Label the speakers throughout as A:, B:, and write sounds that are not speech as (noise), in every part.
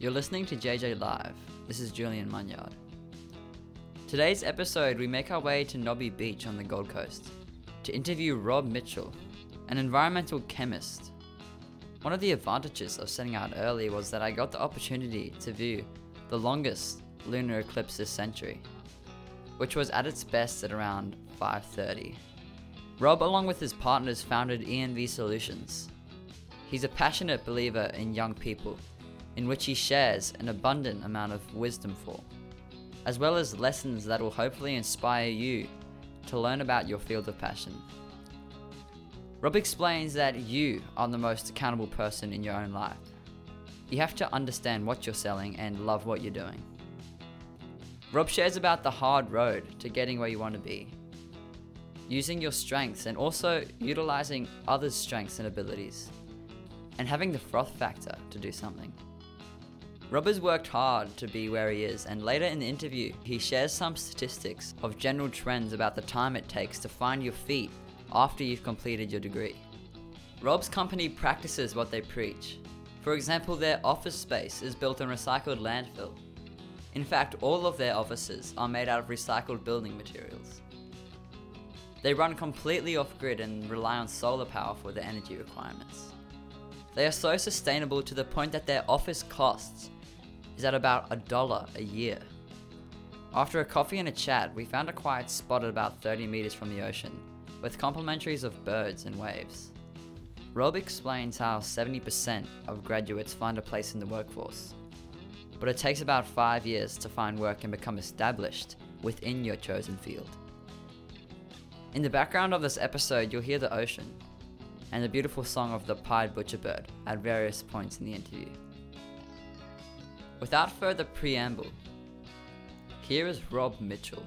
A: You're listening to JJ Live. This is Julian Munyard. Today's episode, we make our way to Nobby Beach on the Gold Coast to interview Rob Mitchell, an environmental chemist. One of the advantages of setting out early was that I got the opportunity to view the longest lunar eclipse this century, which was at its best at around 5:30. Rob, along with his partners, founded ENV Solutions. He's a passionate believer in young people, in which he shares an abundant amount of wisdom for, as well as lessons that will hopefully inspire you to learn about your field of passion. Rob explains that you are the most accountable person in your own life. You have to understand what you're selling and love what you're doing. Rob shares about the hard road to getting where you want to be, using your strengths and also utilizing others' strengths and abilities, and having the froth factor to do something. Rob has worked hard to be where he is, and later in the interview, he shares some statistics of general trends about the time it takes to find your feet after you've completed your degree. Rob's company practices what they preach. For example, their office space is built on recycled landfill. In fact, all of their offices are made out of recycled building materials. They run completely off grid and rely on solar power for their energy requirements. They are so sustainable to the point that their office costs is at about a dollar a year. After a coffee and a chat, we found a quiet spot at about 30 meters from the ocean, with complimentaries of birds and waves. Rob explains how 70% of graduates find a place in the workforce, but it takes about five years to find work and become established within your chosen field. In the background of this episode, you'll hear the ocean and the beautiful song of the pied butcherbird at various points in the interview. Without further preamble, here is Rob Mitchell.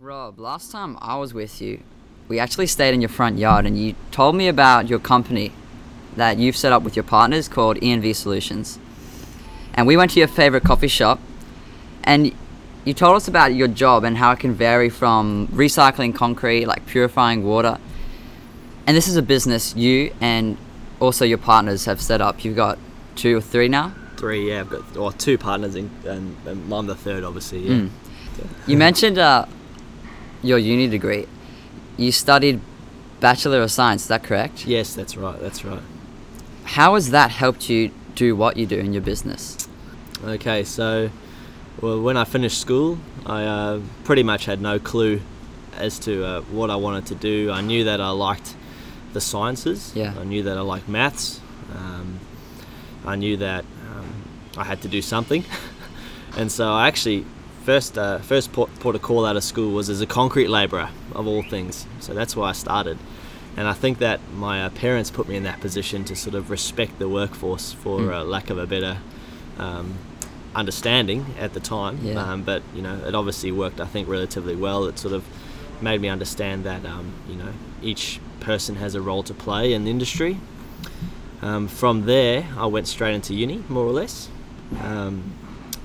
A: Rob, last time I was with you, we actually stayed in your front yard and you told me about your company that you've set up with your partners called ENV Solutions. And we went to your favorite coffee shop and you told us about your job and how it can vary from recycling concrete, like purifying water. And this is a business you and also your partners have set up. You've got two or three now?
B: Three, yeah. I've got or two partners, in, and, and I'm the third, obviously. Yeah.
A: Mm. You mentioned uh, your uni degree. You studied Bachelor of Science, is that correct?
B: Yes, that's right. That's right.
A: How has that helped you do what you do in your business?
B: Okay, so well, when I finished school, I uh, pretty much had no clue as to uh, what I wanted to do. I knew that I liked the sciences.
A: Yeah.
B: I knew that I liked maths. Um, I knew that um, I had to do something, (laughs) and so I actually first uh, first port, port of call out of school was as a concrete labourer of all things. So that's where I started, and I think that my uh, parents put me in that position to sort of respect the workforce, for
A: Mm.
B: uh, lack of a better um, understanding at the time.
A: Yeah.
B: Um, but you know, it obviously worked. I think relatively well. It sort of made me understand that um, you know each person has a role to play in the industry. Um, from there, I went straight into uni, more or less, um,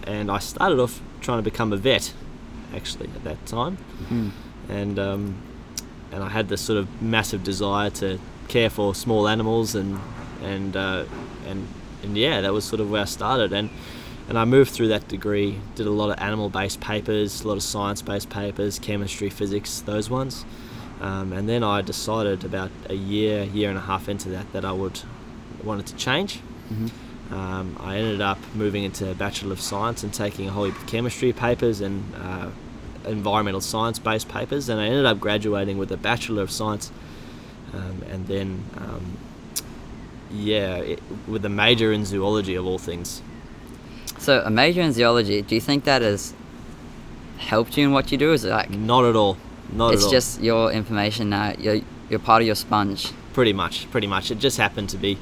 B: and I started off trying to become a vet, actually at that time,
A: Mm.
B: and um, and I had this sort of massive desire to care for small animals and and uh, and and yeah, that was sort of where I started and. And I moved through that degree, did a lot of animal based papers, a lot of science based papers, chemistry, physics, those ones. Um, and then I decided about a year, year and a half into that, that I would wanted to change.
A: hmm
B: Um, I ended up moving into Bachelor of Science and taking a whole heap of chemistry papers and uh, environmental science based papers. And I ended up graduating with a Bachelor of Science um, and then, um, yeah, it, with a major in zoology of all things.
A: So, a major in zoology, do you think that has helped you in what you do? Is it like
B: Not at all. Not
A: it's
B: at all.
A: just your information now? You're, you're part of your sponge.
B: pretty much pretty much it just happened to be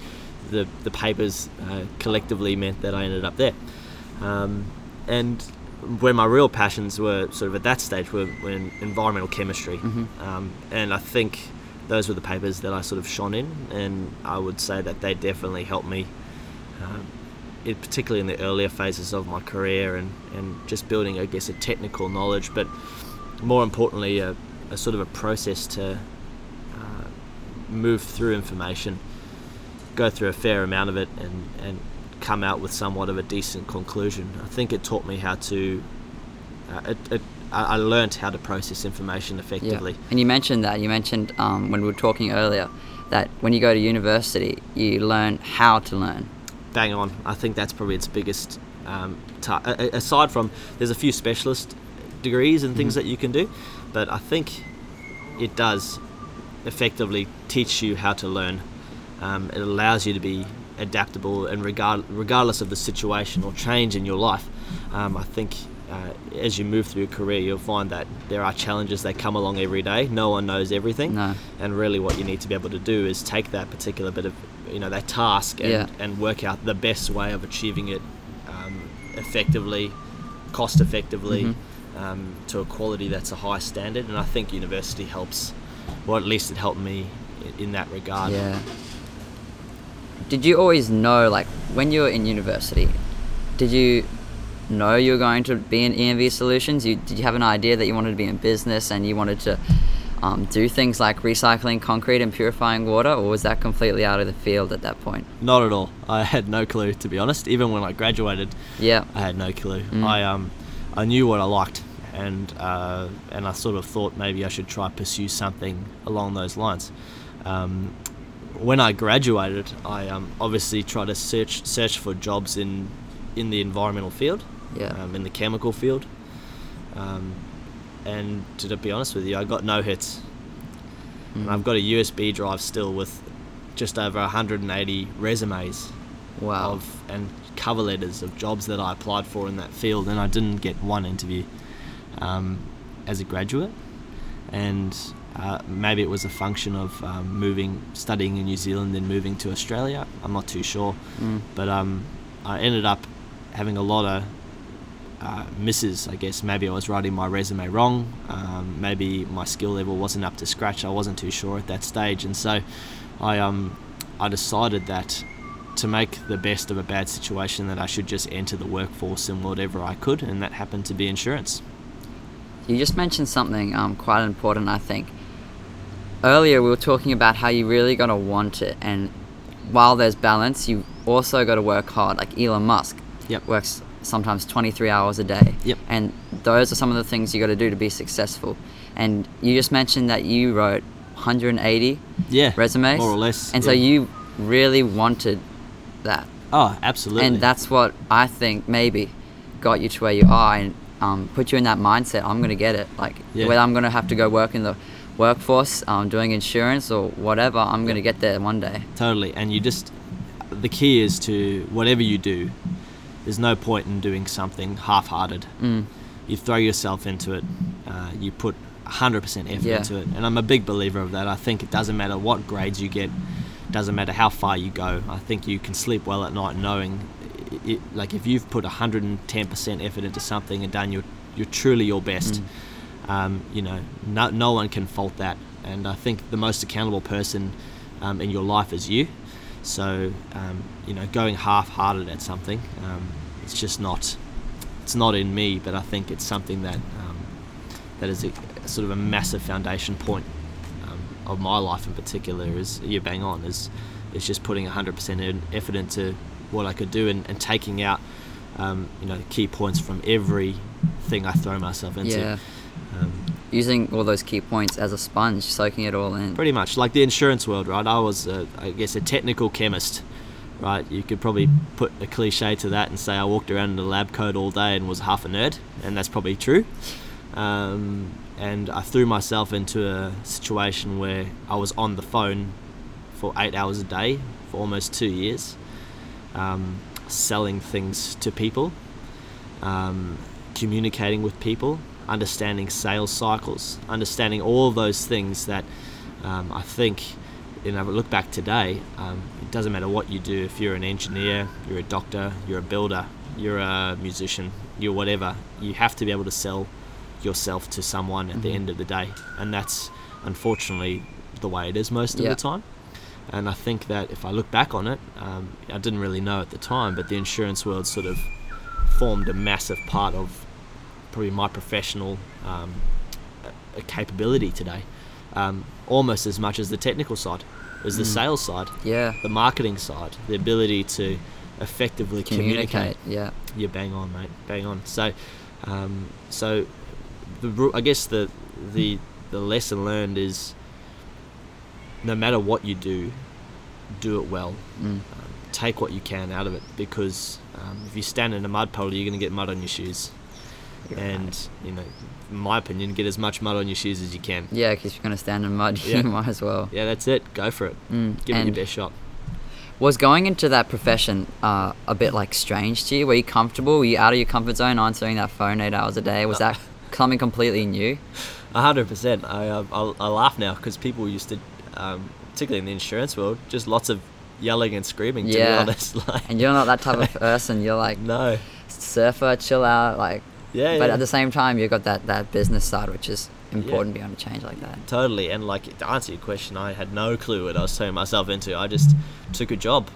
B: the the papers uh, collectively meant that I ended up there um, and where my real passions were sort of at that stage were, were in environmental chemistry
A: Mhm.
B: um, and I think those were the papers that I sort of shone in and I would say that they definitely helped me um, it, particularly in the earlier phases of my career and, and just building I guess a technical knowledge but more importantly a, a sort of a process to uh, move through information, go through a fair amount of it, and and come out with somewhat of a decent conclusion. I think it taught me how to. Uh, it, it, I learned how to process information effectively.
A: And you mentioned that. You mentioned um, when we were talking earlier that when you go to university, you learn how to learn.
B: Bang on. I think that's probably its biggest. Um, ta- aside from, there's a few specialist degrees and things
A: Mhm.
B: that you can do, but I think it does effectively teach you how to learn. Um, it allows you to be adaptable and regard, regardless of the situation or change in your life. Um, I think uh, as you move through your career, you'll find that there are challenges that come along every day. No one knows everything
A: No.
B: and really what you need to be able to do is take that particular bit of you know that task and,
A: Yeah.
B: and work out the best way of achieving it um, effectively cost effectively
A: Mhm.
B: um, to a quality that's a high standard and I think university helps or at least it helped me in that regard
A: Yeah. Did you always know, like, when you were in university, did you know you were going to be in ENV Solutions? You, did you have an idea that you wanted to be in business and you wanted to um, do things like recycling concrete and purifying water, or was that completely out of the field at that point?
B: not at all I had no clue to be honest even when I graduated
A: Yeah.
B: I had no clue.
A: Mm.
B: I um, I knew what I liked, and uh, and I sort of thought maybe I should try pursue something along those lines. Um, when I graduated, I um, obviously tried to search search for jobs in in the environmental field,
A: Yeah.
B: um, in the chemical field. Um, and to be honest with you, I got no hits. And
A: Mhm.
B: I've got a USB drive still with just over 180 resumes
A: Wow.
B: of and cover letters of jobs that I applied for in that field, and I didn't get one interview um, as a graduate. And uh, maybe it was a function of um, moving, studying in New Zealand, then moving to Australia. I'm not too sure,
A: Mm.
B: but um, I ended up having a lot of uh, misses. I guess maybe I was writing my resume wrong. Um, maybe my skill level wasn't up to scratch. I wasn't too sure at that stage, and so I um, I decided that to make the best of a bad situation that I should just enter the workforce in whatever I could, and that happened to be insurance.
A: You just mentioned something um, quite important, I think. Earlier, we were talking about how you really got to want it, and while there's balance, you also got to work hard. Like Elon Musk
B: Yep.
A: works sometimes 23 hours a day.
B: Yep.
A: And those are some of the things you got to do to be successful. And you just mentioned that you wrote 180
B: Yeah,
A: resumes,
B: more or less.
A: and so you really wanted that.
B: Oh, absolutely.
A: And that's what I think maybe got you to where you are and um, put you in that mindset. I'm going to get it. Like,
B: Yeah.
A: whether I'm going to have to go work in the workforce, um, doing insurance or whatever, I'm going to get there one day.
B: Totally. And you just, the key is to, whatever you do, there's no point in doing something half hearted.
A: Mm.
B: You throw yourself into it, uh, you put 100% effort
A: Yeah.
B: into it. And I'm a big believer of that. I think it doesn't matter what grades you get, doesn't matter how far you go. I think you can sleep well at night knowing, i i like, if you've put 110% effort into something and done your, your truly your best, um, you know, no, no one can fault that. And I think the most accountable person um, in your life is you. So, um, you know, going half-hearted at something, um, it's just not, it's not in me. But I think it's something that um, that is a, sort of a massive foundation point um, of my life in particular. Is you bang on is is just putting 100% effort into what I could do and, and taking out, um, you know, key points from every thing I throw myself into.
A: Yeah.
B: Um,
A: Using all those key points as a sponge, soaking it all in.
B: Pretty much like the insurance world, right? I was, a, I guess, a technical chemist, right? You could probably put a cliche to that and say I walked around in a lab coat all day and was half a nerd, and that's probably true. Um, and I threw myself into a situation where I was on the phone for eight hours a day for almost two years, um, selling things to people, um, communicating with people, understanding sales cycles, understanding all those things that um, I think, you know, look back today, um, it doesn't matter what you do, if you're an engineer, you're a doctor, you're a builder, you're a musician, you're whatever, you have to be able to sell yourself to someone at the
A: Mhm.
B: end of the day. And that's unfortunately the way it is most of
A: Yeah.
B: the time. And I think that if I look back on it, um, I didn't really know at the time, but the insurance world sort of formed a massive part of probably my professional um, capability today. um, almost as much as the technical side, as the
A: Mm.
B: sales side,
A: Yeah.
B: the marketing side, the ability to effectively communicate.
A: Communicate. Yeah.
B: You're bang on, mate. Bang on. So, um, so the I guess the the the lesson learned is no matter what you do, do it well.
A: Mm.
B: Um, take what you can out of it because um, if you stand in a mud puddle, you're going to get mud on your shoes.
A: You're
B: and
A: right.
B: you know, my opinion, get as much mud on your shoes as you can.
A: Yeah, because you're gonna stand in mud. (laughs)
B: Yeah.
A: you might as well.
B: Yeah, that's it. Go for it.
A: Mm.
B: Give it your best shot.
A: was going into that profession uh, a bit like strange to you? Were you comfortable? Were you out of your comfort zone answering that phone eight hours a day? Was that (laughs) something completely new?
B: A hundred percent. I, uh, I I laugh now because people used to, um, particularly in the insurance world, just lots of yelling and screaming. To
A: Yeah.
B: be honest, (laughs) like
A: And you're not that type of person. You're like
B: no,
A: surfer, chill out, like.
B: Yeah,
A: but
B: yeah.
A: at the same time, you've got that that business side, which is important beyond a change like that.
B: Totally, and like to answer your question, I had no clue what I was turning myself into. I just took a job.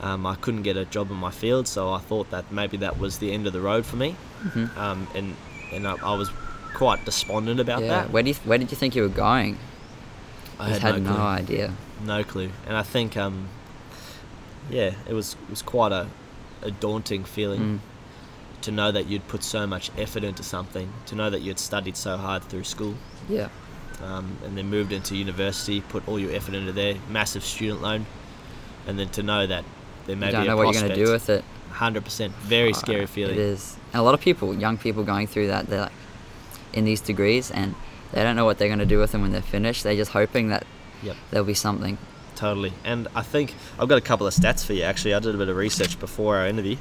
B: Um, I couldn't get a job in my field, so I thought that maybe that was the end of the road for me.
A: hmm
B: Um, and and I, I was quite despondent about
A: yeah.
B: that.
A: Where do you where did you think you were going?
B: I had,
A: had
B: no,
A: no idea.
B: No clue, and I think um, yeah, it was it was quite a, a daunting feeling
A: Mm.
B: To know that you'd put so much effort into something, to know that you'd studied so hard through school,
A: Yeah.
B: um, and then moved into university, put all your effort into there, massive student loan, and then to know that there may
A: you don't
B: be
A: know
B: a
A: what you're
B: prospect.
A: gonna do with it.
B: Hundred percent, very
A: Uh,
B: scary feeling.
A: It is. And a lot of people, young people going through that, they're like in these degrees and they don't know what they're going to do with them when they're finished. They're just hoping that
B: Yep.
A: there'll be something.
B: Totally. And I think I've got a couple of stats for you. Actually, I did a bit of research before our interview.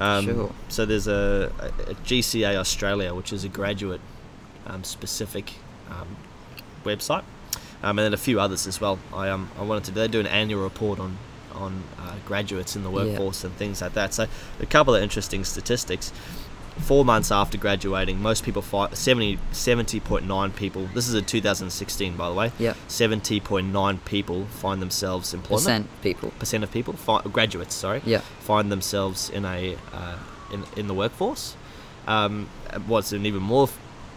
B: Um,
A: Sure.
B: So there's a, a GCA Australia, which is a graduate um, specific um, website, um, and then a few others as well. I um I wanted to. They do an annual report on on uh, graduates in the
A: Yeah.
B: workforce and things like that. So a couple of interesting statistics. Four months after graduating, most people find 70 70.9 people. This is a 2016, by the way.
A: Yeah.
B: 70.9 people find themselves employment.
A: Percent people.
B: Percent of people, fi- graduates, sorry,
A: Yeah.
B: find themselves in a uh, in in the workforce. Um, what's an even more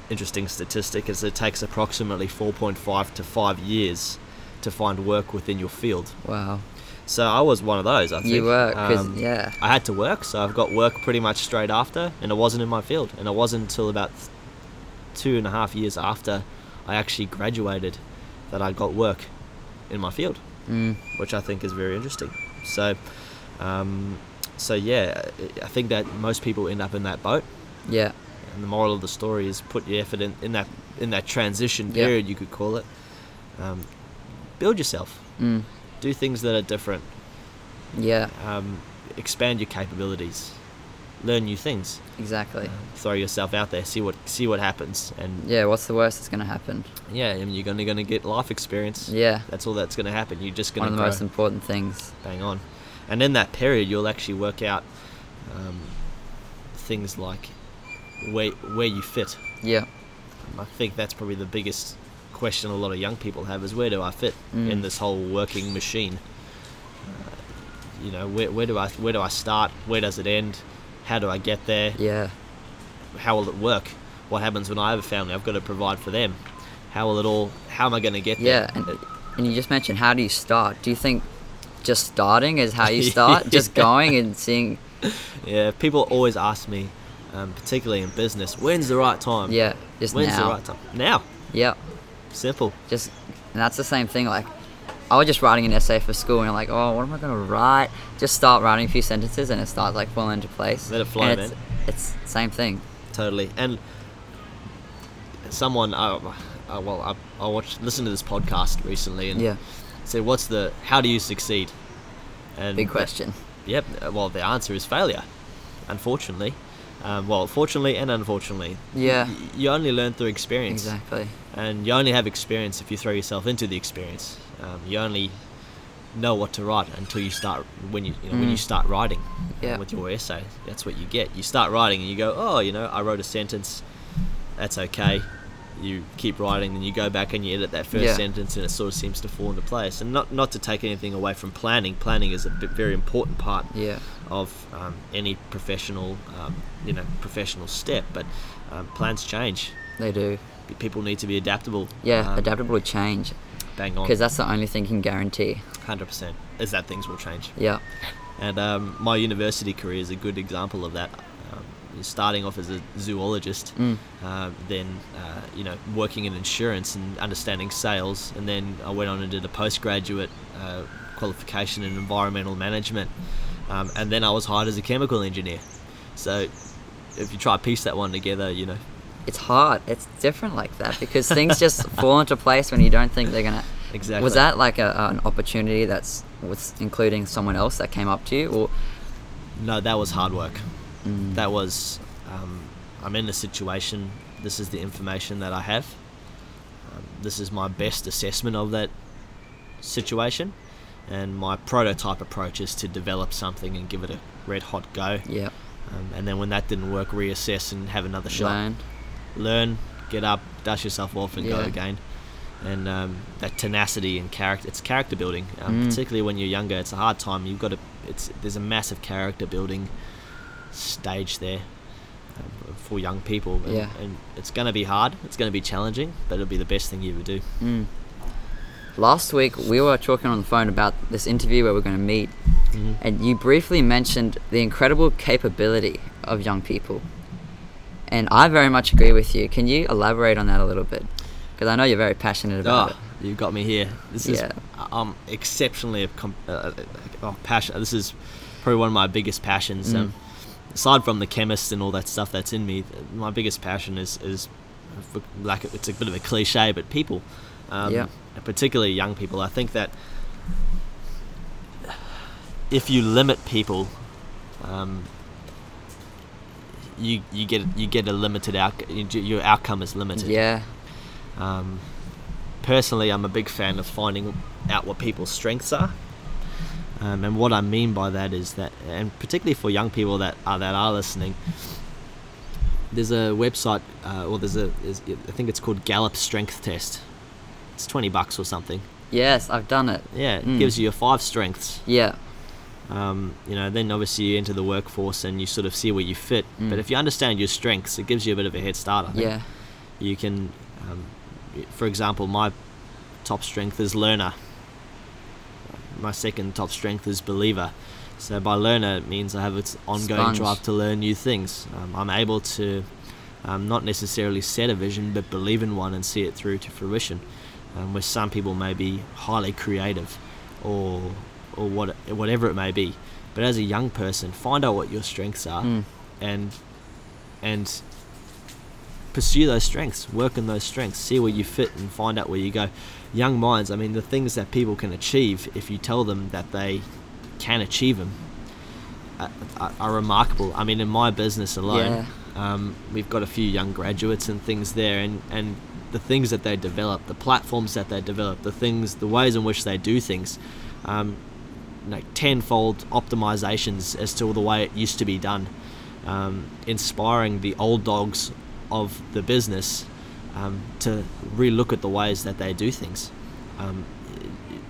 B: interesting statistic is it takes approximately 4.5 to five years to find work within your field.
A: Wow.
B: So I was one of those. I think
A: You were, because,
B: Um,
A: yeah.
B: I had to work, so I've got work pretty much straight after, and it wasn't in my field, and it wasn't until about two and a half years after I actually graduated that I got work in my field
A: Mm.
B: which I think is very interesting. So, um, so yeah, I- think that most people end up in that boat.
A: Yeah.
B: And the moral of the story is put your effort in, in that in that transition period, you could call it. Um, build yourself.
A: Mm.
B: Do things that are different.
A: Yeah.
B: Um, expand your capabilities. Learn new things.
A: Exactly.
B: Throw yourself out there. See what see what happens. And
A: Yeah. What's the worst that's going to happen?
B: yeah, I mean, you're gonna gonna get life experience.
A: Yeah.
B: That's all that's gonna happen. You're just gonna
A: One of the
B: grow.
A: most important things.
B: bang on. And in that period, you'll actually work out um, things like where where you fit.
A: Yeah.
B: I think that's probably the biggest question a lot of young people have is where do I fit
A: Mm.
B: in this whole working machine? Uh, you know, where, where do I where do I start? Where does it end? How do I get there?
A: Yeah.
B: How will it work? What happens when I have a family? I've got to provide for them. How will it all? How am I going to get
A: Yeah.
B: there?
A: And, and you just mentioned, how do you start? Do you think just starting is how you (laughs) start? Just going and seeing. (laughs)
B: Yeah, people always ask me, um, particularly in business, when's the right time?
A: Yeah. Just
B: When's
A: now.
B: the right time? Now.
A: Yeah.
B: Simple.
A: just and that's the same thing like I was just writing an essay for school and I'm like, oh, what am I gonna write? Just start writing a few sentences and it starts like falling into place.
B: Let it flow,
A: and it's,
B: man.
A: It's same thing.
B: Totally. And someone, uh, uh, well, I, I watched, listened to this podcast recently and
A: Yeah,
B: said, "What's the? How do you succeed?" And
A: big question.
B: Yep. Well, the answer is failure. Unfortunately. Um, well, fortunately and unfortunately.
A: Yeah.
B: Y- you only learn through experience.
A: Exactly.
B: and you only have experience if you throw yourself into the experience. Um, you only know what to write until you start when you, you know, when you
A: Mm.
B: start writing
A: Yeah.
B: with your essay. That's what you get. You start writing and you go, oh, you know, I wrote a sentence. That's okay. You keep writing, and you go back and you edit that first
A: Yeah.
B: sentence, and it sort of seems to fall into place. And not not to take anything away from planning. Planning is a bit, very important part
A: Yeah.
B: Of um, any professional, um, you know, professional step. But um, plans change
A: They do.
B: people need to be adaptable.
A: Yeah,
B: Um,
A: adaptable to change
B: Bang on.
A: because that's the only thing you can guarantee.
B: Hundred percent. Is that things will change.
A: Yeah.
B: And um, my university career is a good example of that. Um, starting off as a zoologist,
A: Mm.
B: uh, then uh, you know working in insurance and understanding sales, and then I went on and did a postgraduate uh, qualification in environmental management, um, and then I was hired as a chemical engineer. So if you try to piece that one together, you know,
A: It's hard. It's different like that because things just (laughs) fall into place when you don't think they're gonna.
B: exactly.
A: Was that like a, an opportunity that's was including someone else that came up to you, or
B: No, that was hard work.
A: Mm.
B: That was, um, I'm in a situation. This is the information that I have. Um, this is my best assessment of that situation, and my prototype approach is to develop something and give it a red hot go.
A: yeah,
B: Um, and then when that didn't work, reassess and have another shot.
A: learn?
B: Learn, get up, dust yourself off, and go again. And um, that tenacity and character, it's character building. Um,
A: Mm.
B: Particularly when you're younger, it's a hard time. You've got to, it's there's a massive character building stage there um, for young people. And,
A: Yeah.
B: and it's going to be hard. It's going to be challenging, but it'll be the best thing you ever do.
A: Mm. Last week we were talking on the phone about this interview where we're going to meet,
B: Mhm.
A: and you briefly mentioned the incredible capability of young people. And I very much agree with you. Can you elaborate on that a little bit? Because I know you're very passionate about
B: Oh, you got me here. This
A: Yeah.
B: is I'm exceptionally com- uh, oh, passionate. This is probably one of my biggest passions.
A: Mm.
B: Um, aside from the chemist and all that stuff that's in me, my biggest passion is is for like it's a bit of a cliche, but people, um,
A: Yeah.
B: particularly young people. I think that if you limit people, um, you you get you get a limited out. Your outcome is limited.
A: Yeah,
B: Um, personally, I'm a big fan of finding out what people's strengths are. Um, and what I mean by that is that, and particularly for young people that are that are listening, there's a website, uh, or there's a, is, I think it's called Gallup Strength Test. It's twenty bucks or something.
A: yes, I've done it.
B: Yeah, it
A: Mm.
B: gives you your five strengths.
A: Yeah,
B: Um, you know, then obviously you enter the workforce and you sort of see where you fit.
A: Mm.
B: But if you understand your strengths, it gives you a bit of a head start. I think
A: yeah,
B: you can um, for example my top strength is learner my second top strength is believer so by learner it means i have an ongoing
A: Sponge.
B: drive to learn new things um, i'm able to um, not necessarily set a vision but believe in one and see it through to fruition um, where some people may be highly creative or or what whatever it may be but as a young person find out what your strengths are
A: Mm.
B: and and pursue those strengths, work on those strengths, see where you fit, and find out where you go. Young minds, I mean, the things that people can achieve if you tell them that they can achieve them are, are, are remarkable. I mean, in my business alone, um, we've got a few young graduates and things there, and, and the things that they develop, the platforms that they develop, the things, the ways in which they do things. Um, like tenfold optimizations as to the way it used to be done, um, inspiring the old dogs of the business um, to relook at the ways that they do things, um,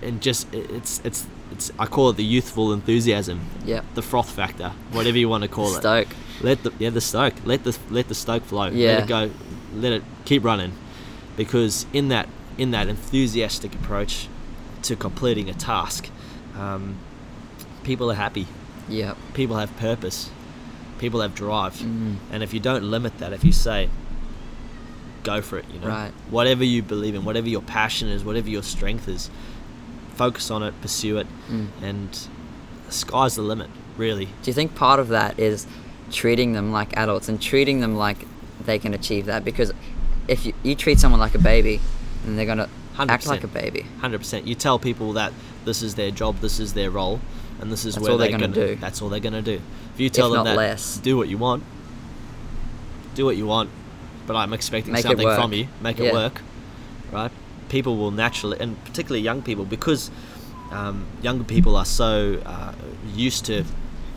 B: and just it's it's it's I call it the youthful enthusiasm,
A: yeah.
B: the froth factor, whatever you want to call it.
A: Stoke.
B: Let the yeah the stoke let the let the stoke flow.
A: Yeah.
B: Let it go. Let it keep running, because in that in that enthusiastic approach to completing a task, um, people are happy.
A: Yeah.
B: People have purpose. People have drive.
A: Mm.
B: And if you don't limit that, if you say, go for it, you know,
A: Right.
B: whatever you believe in, whatever your passion is, whatever your strength is, focus on it, pursue it,
A: Mm.
B: and the sky's the limit. Really.
A: Do you think part of that is treating them like adults and treating them like they can achieve that? Because if you, you treat someone like a baby, then they're gonna act
B: 100%.
A: like a baby.
B: Hundred percent. You tell people that this is their job, this is their role, and this is
A: That's
B: where
A: they're
B: they're
A: gonna
B: gonna,
A: do.
B: That's all they're gonna do. If you tell them
A: not
B: that,
A: less.
B: do what you want, do what you want, but I'm expecting
A: Make
B: something from you. Make
A: Yeah.
B: it work, right? People will naturally, and particularly young people, because um, younger people are so uh, used to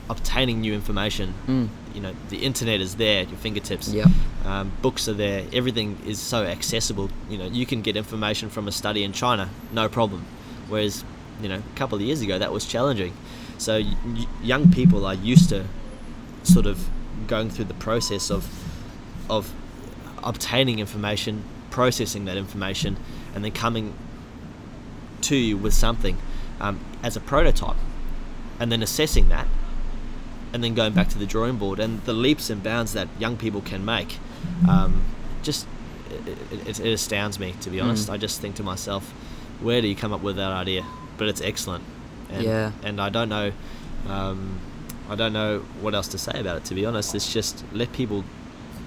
B: obtaining new information.
A: Mm.
B: You know, the internet is there at your fingertips
A: Yep.
B: Um, books are there. Everything is so accessible. You know you can get information from a study in china no problem. Whereas you know a couple of years ago that was challenging. So y- young people are used to sort of going through the process of of obtaining information processing that information, and then coming to you with something um, as a prototype, and then assessing that, and then going back to the drawing board, and the leaps and bounds that young people can make, um, just it, it, it astounds me to be honest.
A: Mm.
B: I just think to myself, where do you come up with that idea? But it's excellent, and,
A: Yeah.
B: and I don't know. Um, I don't know what else to say about it. To be honest, it's just let people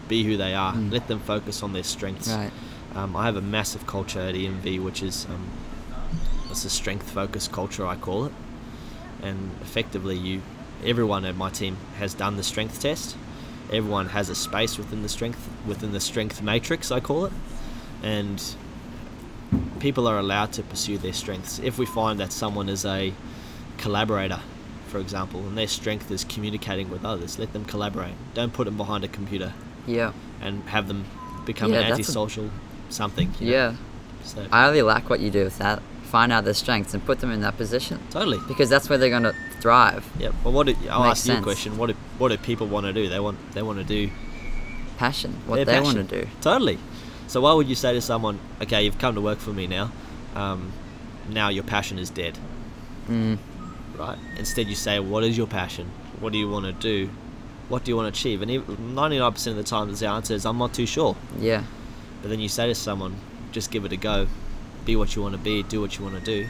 B: be who they are.
A: Mm.
B: Let them focus on their strengths.
A: Right.
B: Um, I have a massive culture at ENV, which is um, it's a strength focused culture, I call it. And effectively, you, everyone at my team has done the strength test. Everyone has a space within the strength within the strength matrix, I call it, and people are allowed to pursue their strengths. If we find that someone is a collaborator, for example, and their strength is communicating with others, let them collaborate. Don't put them behind a computer
A: Yeah.
B: and have them become
A: Yeah,
B: an
A: that's a-
B: antisocial something. you know?
A: Yeah.
B: So
A: I really like what you do with that. Find out their strengths and put them in that position
B: totally.
A: because that's where they're going to thrive.
B: Yeah. Well, what do, I'll ask you a question. What do what do people want to do? They want they want to do
A: Passion. What they
B: passion.
A: want to do.
B: Totally. So why would you say to someone, okay, you've come to work for me now, um, now your passion is dead,
A: Mm.
B: right? Instead, you say, what is your passion? What do you want to do? What do you want to achieve? And ninety nine percent of the time, the answer is, I'm not too sure.
A: Yeah.
B: But then you say to someone, just give it a go, be what you want to be, do what you want to do.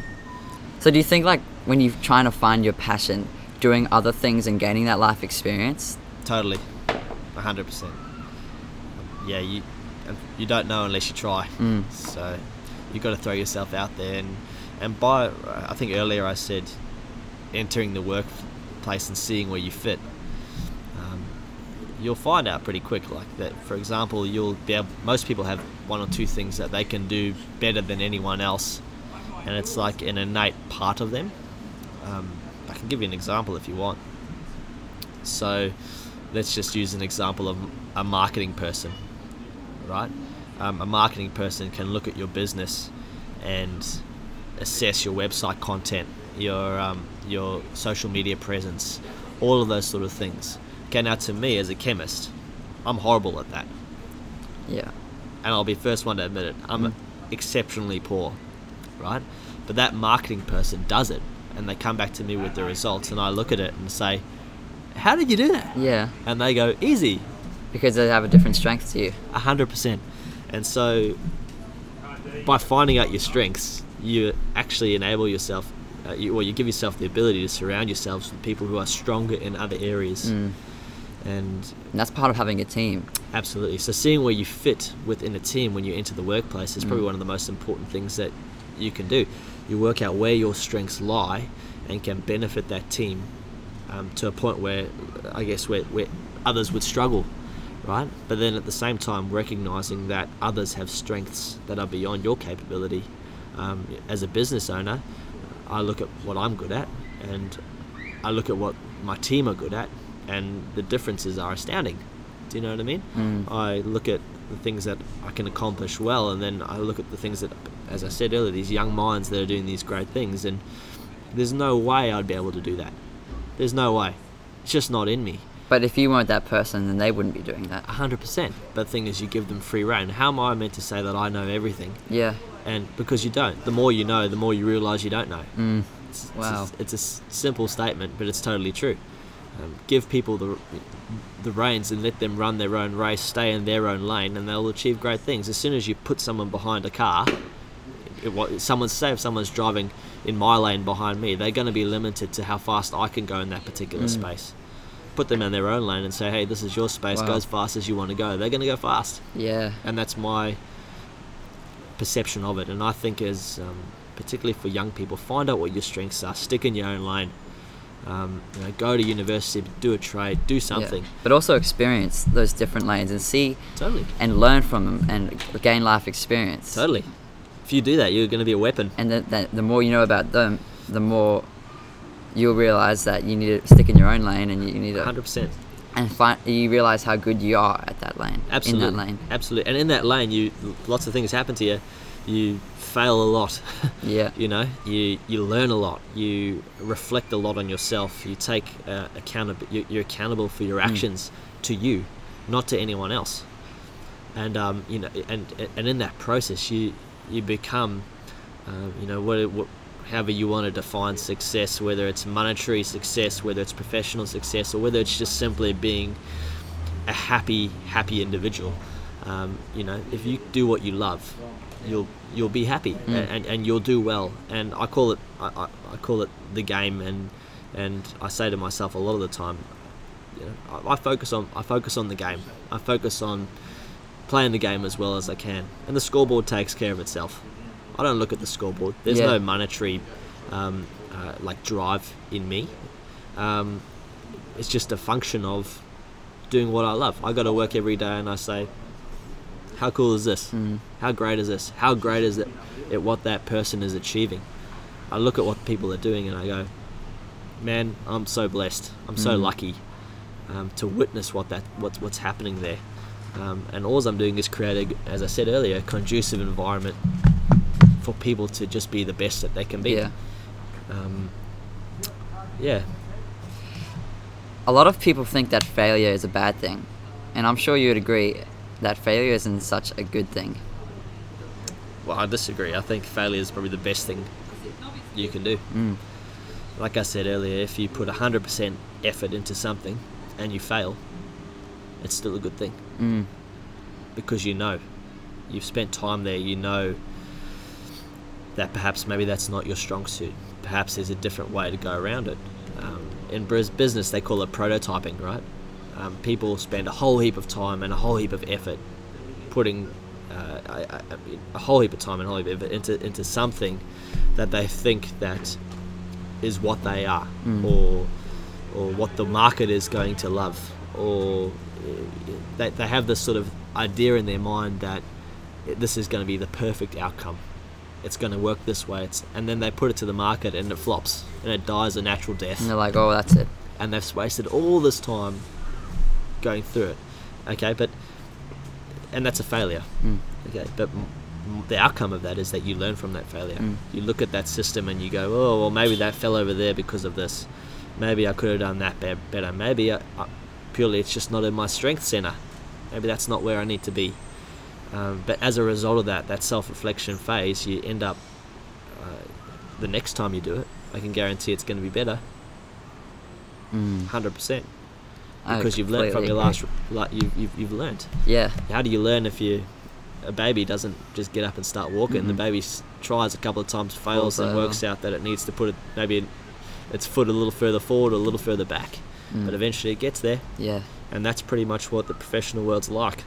A: So do you think like when you're trying to find your passion, doing other things and gaining that life experience?
B: Totally, hundred percent. Yeah, you you don't know unless you try.
A: Mm.
B: So you got to throw yourself out there, and and by I think earlier I said entering the workplace and seeing where you fit. You'll find out pretty quick, like that. For example, you'll be able, most people have one or two things that they can do better than anyone else, and it's like an innate part of them. Um, I can give you an example if you want. So, let's just use an example of a marketing person, right? Um, a marketing person can look at your business and assess your website content, your um, your social media presence, all of those sort of things. Okay, now to me as a chemist, I'm horrible at that,
A: Yeah.
B: and I'll be the first one to admit it. I'm
A: Mm.
B: exceptionally poor, right? But that marketing person does it, and they come back to me with the results, and I look at it and say, "How did you do that?"
A: Yeah.
B: And they go, "Easy,
A: Because they have a different strength to you.
B: a hundred percent." And so, by finding out your strengths, you actually enable yourself, uh, you, or you give yourself the ability to surround yourselves with people who are stronger in other areas.
A: Mm.
B: And
A: And that's part of having a team.
B: absolutely, so seeing where you fit within a team when you enter the workplace is probably
A: Mm.
B: one of the most important things that you can do. You work out where your strengths lie and can benefit that team um, to a point where, I guess, where, where others would struggle, right? But then at the same time, recognizing that others have strengths that are beyond your capability. Um, as a business owner, I look at what I'm good at and I look at what my team are good at, and the differences are astounding. Do you know what I mean?
A: Mm.
B: I look at the things that I can accomplish well, and then I look at the things that, as I said earlier, these young minds that are doing these great things, and there's no way I'd be able to do that. There's no way. It's just not in me.
A: But if you weren't that person, then they wouldn't be doing that.
B: hundred percent. But the thing is, you give them free reign. How am I meant to say that I know everything?
A: Yeah.
B: And because you don't. The more you know, the more you realise you don't know.
A: Mm.
B: It's, it's a, it's a simple statement, but it's totally true. Um, give people the the reins and let them run their own race, stay in their own lane, and they'll achieve great things. As soon as you put someone behind a car, it, what, someone say if someone's driving in my lane behind me, they're going to be limited to how fast I can go in that particular
A: Mm.
B: space. Put them in their own lane and say, hey, this is your space. Go as fast as you want to go. They're going to go fast
A: Yeah.
B: and that's my perception of it. And I think as um, particularly for young people, find out what your strengths are. Stick in your own lane. Um, you know, go to university, do a trade, do
A: Yeah.
B: something.
A: But also experience those different lanes and see
B: Totally,
A: and learn from them and gain life experience.
B: totally. If you do that, you're going to be a weapon.
A: And the, the, the more you know about them, the more you'll realize that you need to stick in your own lane and you, you need to
B: 100%.
A: and find you realize how good you are at that lane
B: Absolutely.
A: in that lane
B: Absolutely. And in that lane, you lots of things happen to you. You fail a lot. (laughs)
A: yeah.
B: you know? You you learn a lot. You reflect a lot on yourself. You take uh, accountable you, you're accountable for your actions to you not to anyone else. And um, you know, and and in that process, you you become, uh, you know, what, what however you want to define success, whether it's monetary success, whether it's professional success, or whether it's just simply being a happy, happy individual. Um, you know, if you do what you love, you'll you'll be happy
A: Mm.
B: and, and you'll do well. And I call it I, I, call it the game, and and I say to myself a lot of the time, you know, I, I focus on I focus on the game. I focus on playing the game as well as I can, and the scoreboard takes care of itself. I don't look at the scoreboard. There's
A: Yeah.
B: no monetary um, uh, like drive in me. Um, it's just a function of doing what I love. I go to work every day and I say, how cool is this?
A: Mm.
B: How great is this? How great is it at what that person is achieving? I look at what people are doing and I go, man, I'm so blessed. I'm so
A: Mm.
B: lucky um, to witness what that what's what's happening there. Um, and all I'm doing is creating, as I said earlier, a conducive environment for people to just be the best that they can be.
A: Yeah.
B: Um, yeah.
A: A lot of people think that failure is a bad thing, and I'm sure you would agree that failure isn't such a good thing.
B: Well, I disagree. I think failure is probably the best thing you can do.
A: Mm.
B: Like I said earlier, if you put 100% effort into something and you fail, it's still a good thing
A: Mm.
B: because you know you've spent time there. You know that perhaps maybe that's not your strong suit. Perhaps there's a different way to go around it. Um, in business, they call it prototyping, right? Um, people spend a whole heap of time and a whole heap of effort putting uh, a, a, a whole heap of time and a whole heap of effort into into something that they think that is what they are,
A: Mm.
B: or or what the market is going to love, or uh, they, they have this sort of idea in their mind that this is going to be the perfect outcome. It's going to work this way. It's, and then they put it to the market and it flops and it dies a natural death.
A: And they're like, oh, that's it.
B: And they've wasted all this time going through it. Okay, but and that's a failure.
A: Mm.
B: Okay, but the outcome of that is that you learn from that failure.
A: Mm.
B: You look at that system and you go, oh, well, maybe that fell over there because of this. Maybe I could have done that better. Maybe I, I, purely it's just not in my strength center. Maybe that's not where I need to be. Um, but as a result of that, that self reflection phase, you end up uh, the next time you do it, I can guarantee it's going to be better.
A: Mm.
B: 100%.
A: Oh,
B: because you've learned from your last like you, you've you've learned.
A: Yeah.
B: How do you learn if you a baby doesn't just get up and start walking. Mm-hmm.
A: The
B: baby tries a couple of times, fails,
A: also,
B: and works out that it needs to put it maybe its foot a little further forward, or a little further back.
A: Mm.
B: But eventually, it gets there.
A: Yeah.
B: And that's pretty much what the professional world's like.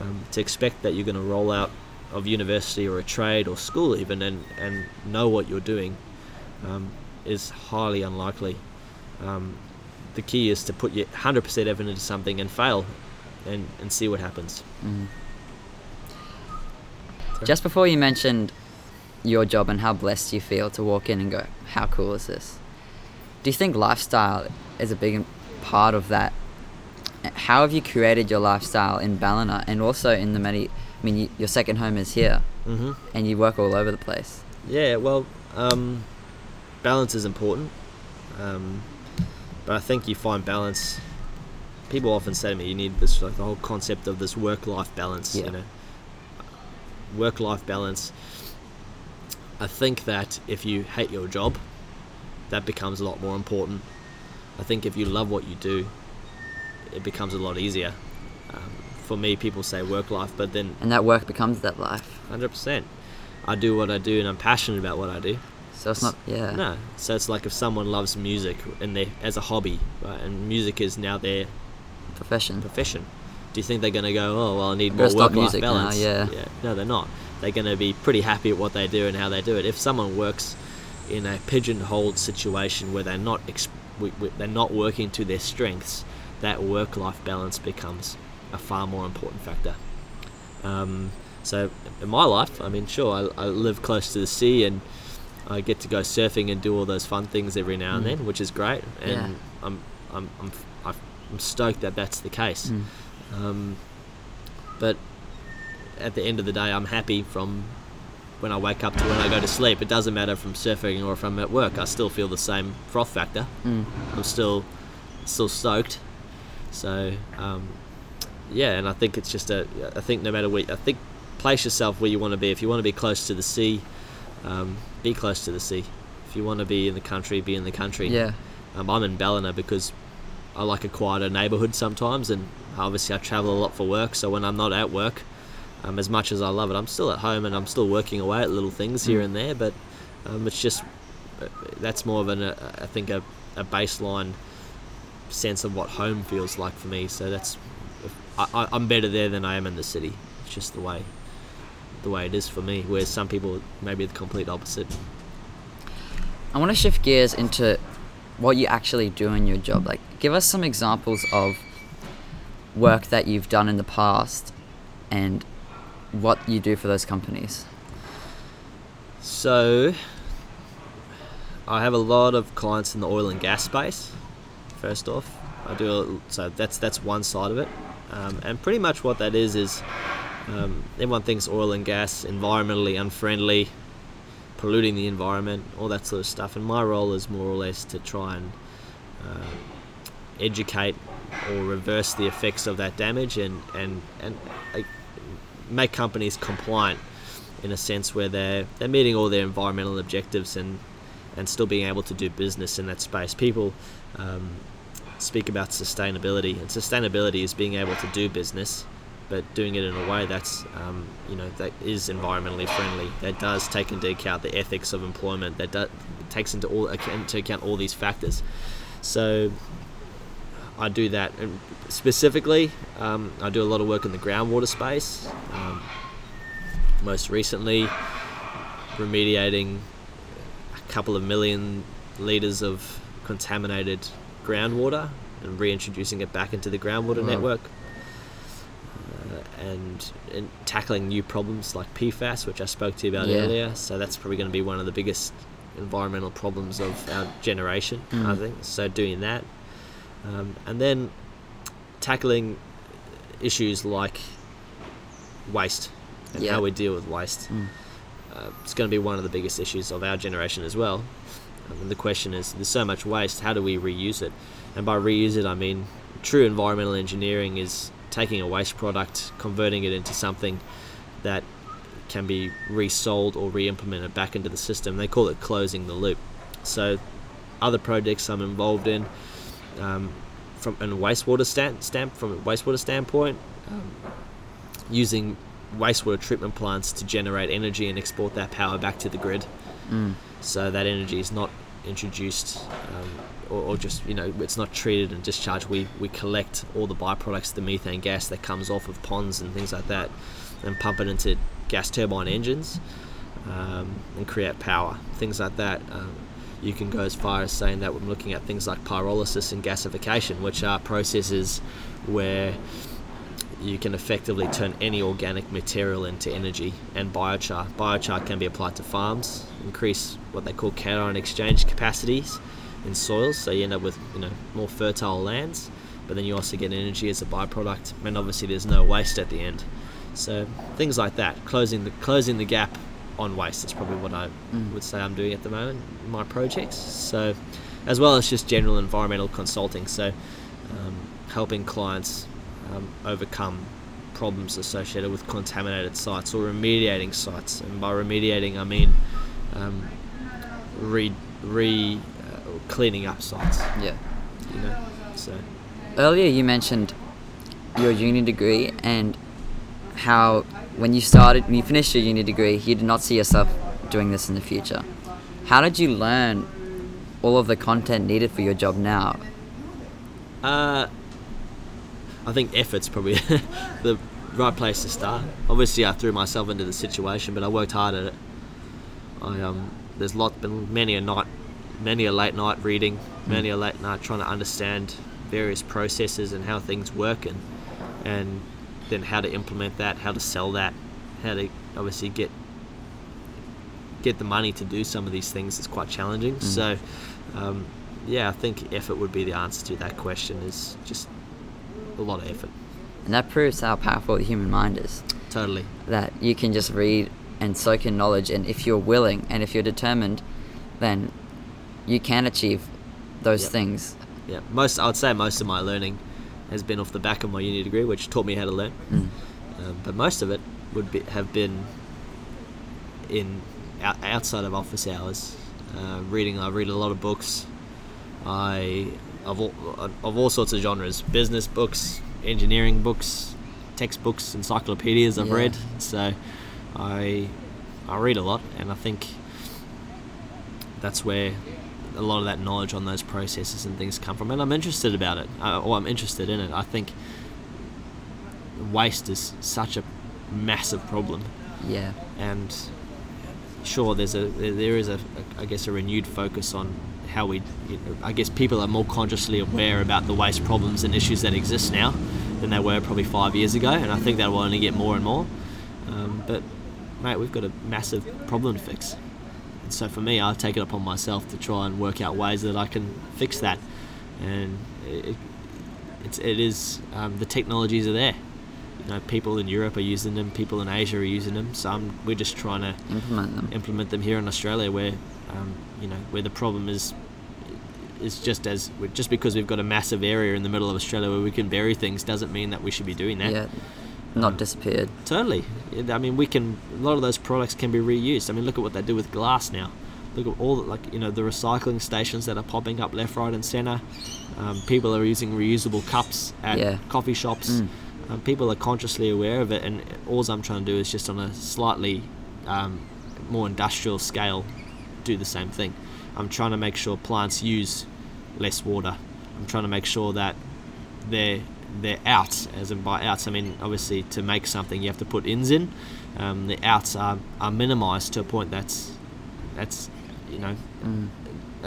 B: Um, to expect that you're going to roll out of university or a trade or school even and and know what you're doing um, is highly unlikely. Um, the key is to put your 100% effort into something and fail and, and see what happens.
A: Mm. Just before you mentioned your job and how blessed you feel to walk in and go, how cool is this? Do you think lifestyle is a big part of that? How have you created your lifestyle in Ballina and also in the many? I mean, you, your second home is here,
B: Mm-hmm.
A: and you work all over the place.
B: Yeah, well, um, balance is important. Um, but I think you find balance. People often say to me, you need this, like the whole concept of this work life balance,
A: Yeah.
B: you know. Work life balance. I think that if you hate your job, that becomes a lot more important. I think if you love what you do, it becomes a lot easier. Um, for me, people say work life, but then
A: And that work becomes that life.
B: Hundred percent. I do what I do, and I'm passionate about what I do.
A: So it's not, yeah.
B: No, so it's like if someone loves music and they as a hobby, right, and music is now their
A: Profession.
B: profession. Do you think they're gonna go, oh well, I need
A: I'm
B: more work-life
A: music now,
B: balance?
A: yeah.
B: No, they're not. They're gonna be pretty happy at what they do and how they do it. If someone works in a pigeonholed situation where they're not ex- w- w- they're not working to their strengths, that work-life balance becomes a far more important factor. Um, so in my life, I mean, sure, I, I live close to the sea and I get to go surfing and do all those fun things every now and
A: Mm.
B: then, which is great. And
A: Yeah.
B: I'm, I'm, I'm, I'm stoked that that's the case.
A: Mm.
B: Um, but at the end of the day, I'm happy from when I wake up to when I go to sleep. It doesn't matter if I'm surfing or if I'm at work. I still feel the same froth factor.
A: Mm.
B: I'm still still stoked. So um, yeah, and I think it's just a. I think no matter where, I think place yourself where you want to be. If you want to be close to the sea, um, be close to the sea. If you want to be in the country, be in the country.
A: Yeah.
B: Um, I'm in Ballina because I like a quieter neighbourhood sometimes, and obviously I travel a lot for work. So when I'm not at work, um, as much as I love it, I'm still at home and I'm still working away at little things here
A: Mm.
B: and there. But um, it's just uh, that's more of an uh, I think a, a baseline sense of what home feels like for me. So that's I, I, I'm better there than I am in the city. It's just the way the way it is for me. Whereas some people maybe the complete opposite.
A: I want to shift gears into what you actually do in your job. Like, give us some examples of work that you've done in the past and what you do for those companies.
B: So, I have a lot of clients in the oil and gas space. First off, I do a, so that's that's one side of it, um, and pretty much what that is is um, everyone thinks oil and gas environmentally unfriendly, polluting the environment, all that sort of stuff. And my role is more or less to try and uh, educate or reverse the effects of that damage and and and like, make companies compliant in a sense where they're they're meeting all their environmental objectives and and still being able to do business in that space. People um, speak about sustainability, and sustainability is being able to do business, but doing it in a way that's um, you know that is environmentally friendly. That does take into account the ethics of employment. That do, takes into all into account all these factors. So I do that. And specifically, um, I do a lot of work in the groundwater space. Um, most recently, remediating a couple of million litres of contaminated groundwater and reintroducing it back into the groundwater
A: Wow.
B: network. And, and tackling new problems like PFAS, which I spoke to you about
A: Yeah.
B: earlier. So that's probably going to be one of the biggest environmental problems of our generation, I
A: Mm.
B: think. So doing that, um, and then tackling issues like waste and
A: Yeah.
B: how we deal with waste.
A: Mm.
B: Uh, it's going to be one of the biggest issues of our generation as well. Um, and the question is, there's so much waste. How do we reuse it? And by reuse it, I mean true environmental engineering is taking a waste product, converting it into something that can be resold or re-implemented back into the system. They call it closing the loop. So, other projects I'm involved in, um, from a wastewater stand, stamp from a wastewater standpoint, um, using wastewater treatment plants to generate energy and export that power back to the grid.
A: Mm.
B: So that energy is not introduced um, or, or just you know it's not treated and discharged. We we collect all the byproducts, the methane gas that comes off of ponds and things like that, and pump it into gas turbine engines um, and create power. Things like that. Um, you can go as far as saying that we're looking at things like pyrolysis and gasification, which are processes where you can effectively turn any organic material into energy and biochar. Biochar can be applied to farms, increase what they call cation exchange capacities in soils, so you end up with you know more fertile lands. But then you also get energy as a byproduct, and obviously there's no waste at the end. So things like that, closing the closing the gap on waste is probably what I
A: Mm.
B: would say I'm doing at the moment in my projects. So as well as just general environmental consulting, so um, helping clients um, overcome problems associated with contaminated sites or remediating sites. And by remediating, I mean um, re, re cleaning up sites.
A: Yeah.
B: You know, so
A: Earlier, you mentioned your uni degree and how when you started, when you finished your uni degree, you did not see yourself doing this in the future. How did you learn all of the content needed for your job now?
B: Uh, I think effort's probably (laughs) the right place to start. Obviously, I threw myself into the situation, but I worked hard at it. I um, there's lot been many a night, many a late night reading, many a late night trying to understand various processes and how things work, and and then how to implement that, how to sell that, how to obviously get get the money to do some of these things is quite challenging. So, um, yeah, I think effort would be the answer to that question. Is just a lot of effort.
A: And that proves how powerful the human mind is.
B: Totally.
A: That you can just read and soak in knowledge, and if you're willing and if you're determined, then you can achieve those
B: Yep.
A: things.
B: Yeah. Most I would say most of my learning has been off the back of my uni degree, which taught me how to learn.
A: Mm.
B: Um, but most of it would be, have been in out, outside of office hours, uh, reading. I read a lot of books. I of all of all sorts of genres, business books, engineering books, textbooks, encyclopedias. I've
A: Yeah.
B: read. So I I read a lot, and I think that's where a lot of that knowledge on those processes and things come from. And I'm interested about it, uh, or I'm interested in it. I think waste is such a massive problem,
A: Yeah.
B: and sure, there's a there there is a, a I guess a renewed focus on how we. You know, I guess people are more consciously aware about the waste problems and issues that exist now than they were probably five years ago, and I think that will only get more and more. Um, but mate, we've got a massive problem to fix. And so for me, I've taken it upon myself to try and work out ways that I can fix that. And it, it's, it is, um, the technologies are there. You know, people in Europe are using them, people in Asia are using them. So I'm, we're just trying to
A: Implement them.
B: implement them here in Australia, where, um, you know, where the problem is, is just as just because we've got a massive area in the middle of Australia where we can bury things doesn't mean that we should be doing that.
A: Yeah. Not disappeared.
B: Totally. I mean, we can. A lot of those products can be reused. I mean, look at what they do with glass now. Look at all the, like you know the recycling stations that are popping up left, right, and centre. Um, people are using reusable cups at
A: Yeah.
B: coffee shops.
A: Mm.
B: Um, people are consciously aware of it, and all I'm trying to do is just on a slightly um, more industrial scale, do the same thing. I'm trying to make sure plants use less water. I'm trying to make sure that they're they're outs, as in by outs, I mean obviously to make something you have to put ins in. Um, the outs are, are minimised to a point that's that's you know
A: Mm.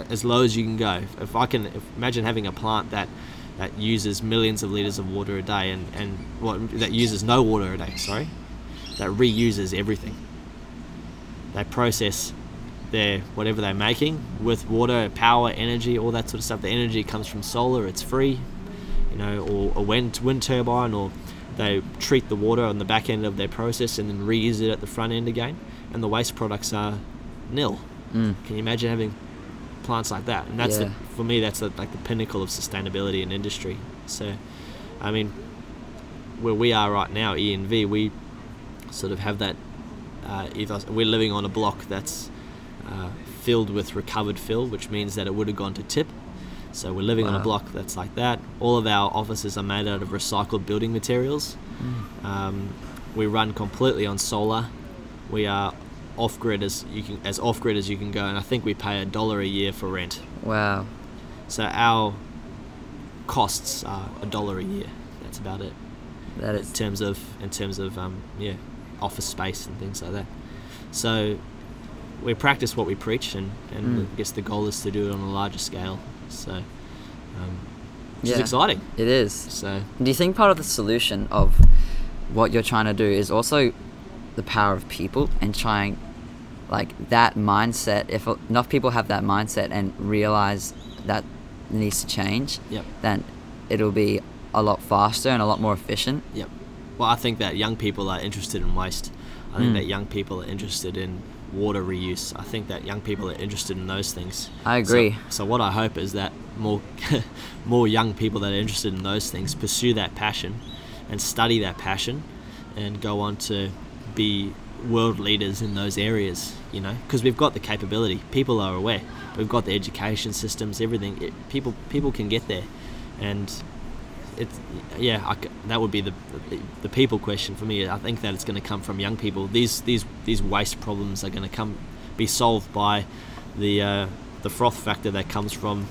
B: as low as you can go. If, I can if, imagine having a plant that that uses millions of liters of water a day and and what that uses no water a day, sorry, that reuses everything. They process their whatever they're making with water, power, energy, all that sort of stuff. The energy comes from solar; it's free, you know, or a wind wind turbine, or they treat the water on the back end of their process and then reuse it at the front end again. And the waste products are nil.
A: Mm.
B: Can you imagine having plants like that? And that's
A: Yeah.
B: the, for me, that's the, like the pinnacle of sustainability in industry. So, I mean, where we are right now, ENV, we sort of have that uh, ethos. We're living on a block that's uh, filled with recovered fill, which means that it would have gone to tip. So we're living on a block that's like that. All of our offices are made out of recycled building materials.
A: Mm.
B: Um, we run completely on solar. We are off grid as you can as off grid as you can go, and I think we pay a dollar a year for rent.
A: Wow.
B: So our costs are a dollar a year. That's about it
A: That is in
B: terms of in terms of um, yeah office space and things like that. So we practice what we preach, and, and
A: Mm.
B: I guess the goal is to do it on a larger scale. So um, which is exciting.
A: It is.
B: So
A: Do you think part of the solution of what you're trying to do is also the power of people and trying like that mindset if enough people have that mindset and realize that needs to change
B: yep.
A: then it'll be a lot faster and a lot more efficient
B: Yep. Well, I think that young people are interested in waste. I think
A: Mm.
B: that young people are interested in water reuse. I think that young people are interested in those things.
A: I
B: So-
A: agree.
B: So, what I hope is that more, (laughs) more young people that are interested in those things pursue that passion, and study that passion, and go on to be world leaders in those areas. You know, because we've got the capability. People are aware. We've got the education systems, everything. It, people, people can get there, and it's yeah I that would be the, the the people question for me. I think that it's going to come from young people. These these these waste problems are going to come be solved by the uh, the froth factor that comes from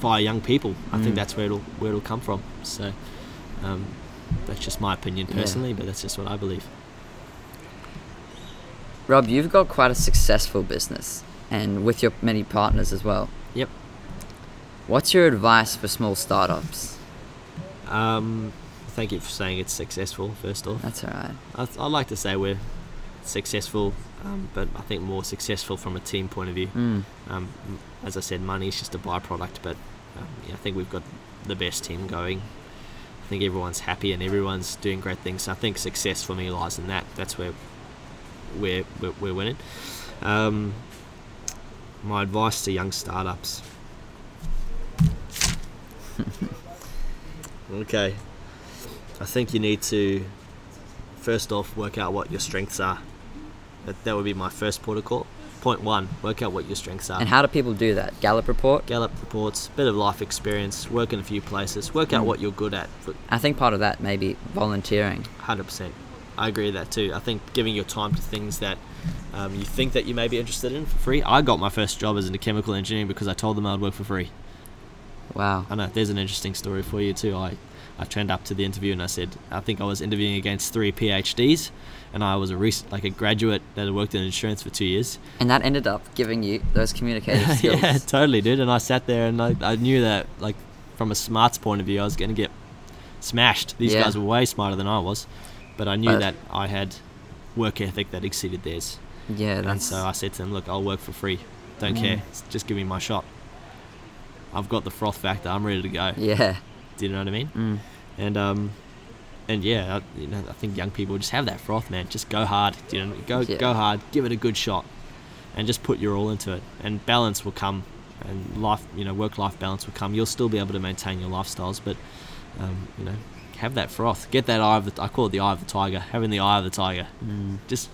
B: via young people. I
A: Mm.
B: think that's where it'll where it'll come from. So um, that's just my opinion
A: Yeah.
B: personally but that's just what I believe.
A: Rob you've got quite a successful business and with your many partners as well.
B: Yep.
A: what's your advice for small startups
B: um, thank you for saying it's successful first off
A: that's all right
B: I th- I'd like to say we're successful um, but I think more successful from a team point of view
A: mm.
B: Um, as I said, money is just a byproduct, but um, yeah, I think we've got the best team going. I think everyone's happy and everyone's doing great things. So I think success for me lies in that. That's where we're, we're, we're winning. Um, my advice to young startups. (laughs) Okay. I think you need to first off work out what your strengths are. That, that would be my first protocol. Point one, work out what your strengths are.
A: And how do people do that? Gallup report.
B: Gallup reports, bit of life experience, work in a few places, work out
A: Mm.
B: what you're good at.
A: I think part of that may be volunteering.
B: Hundred percent. I agree with that too. I think giving your time to things that um, you think that you may be interested in for free. I got my first job as in chemical engineering because I told them I'd work for free.
A: Wow.
B: I know there's an interesting story for you too. I, I turned up to the interview and I said I think I was interviewing against three PhDs, and I was a rec- like a graduate that had worked in insurance for two years.
A: And that ended up giving you those communicative (laughs) skills.
B: yeah, totally, dude. And I sat there and I, I knew that like from a smarts point of view, I was going to get smashed. These
A: Yeah.
B: guys were way smarter than I was, but I knew
A: But-
B: that I had work ethic that exceeded theirs.
A: Yeah,
B: And so I said to them, look, I'll work for free. Don't
A: Mm.
B: care. Just give me my shot. I've got the froth factor. I'm ready to go.
A: yeah.
B: Do you know what I mean?
A: Mm.
B: And um, and yeah, I, you know, I think young people just have that froth, man. Just go hard. You know, go
A: Yeah.
B: go hard. Give it a good shot, and just put your all into it. And balance will come, and life, you know, work-life balance will come. You'll still be able to maintain your lifestyles, but um, you know, have that froth. Get that eye of the. I call it the eye of the tiger. Having the eye of the tiger.
A: Mm.
B: Just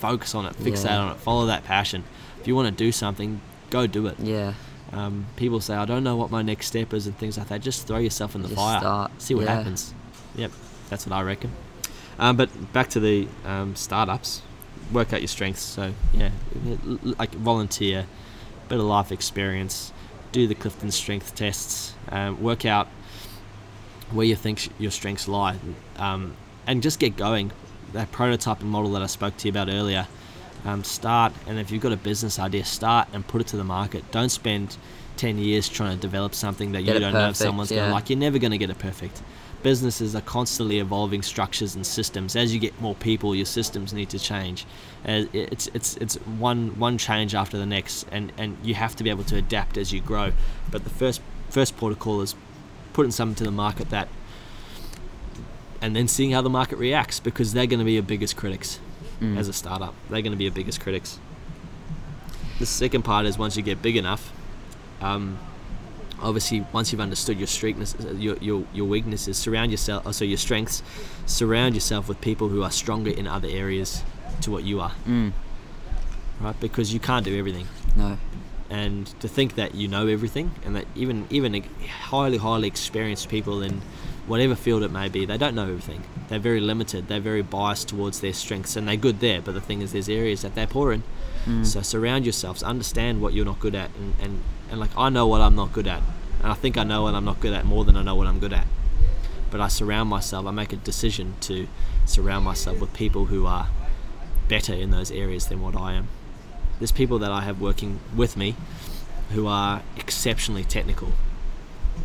B: focus on it. Fixate
A: Yeah.
B: on it. Follow that passion. If you want to do something, go do it.
A: Yeah.
B: Um, people say I don't know what my next step is and things like that. Just throw yourself in the
A: Just
B: fire.
A: start,
B: See what
A: yeah.
B: happens. Yep, that's what I reckon. Um, but back to the um, startups. Work out your strengths. So yeah, like volunteer, bit of life experience, do the Clifton strength tests, um, work out where you think sh- your strengths lie, um, and just get going. That prototype and model that I spoke to you about earlier. Um, start, and if you've got a business idea, start and put it to the market. Don't spend 10 years trying to develop something that
A: Get
B: you don't know if
A: perfect,
B: someone's going to like. You're never going to get it perfect. Businesses are constantly evolving structures and systems. As you get more people, your systems need to change. Uh, it's it's it's one one change after the next, and, and you have to be able to adapt as you grow. But the first first protocol is putting something to the market that, and then seeing how the market reacts because they're going to be your biggest critics
A: Mm.
B: as a startup. They're going to be your biggest critics. The second part is once you get big enough, um, obviously once you've understood your strengths, your, your your weaknesses, surround yourself. Oh, so your strengths, surround yourself with people who are stronger in other areas to what you are,
A: Mm.
B: right? Because you can't do everything
A: No.
B: and to think that you know everything and that even even highly highly experienced people in whatever field it may be they don't know everything. They're very limited. They're very biased towards their strengths and they're good there. But the thing is there's areas that they're poor in.
A: Mm.
B: so surround yourselves. Understand what you're not good at. And, and and like i know what i'm not good at. And i think i know what i'm not good at more than i know what i'm good at. But i surround myself. I make a decision to surround myself with people who are better in those areas than what i am. There's people that I have working with me who are exceptionally technical,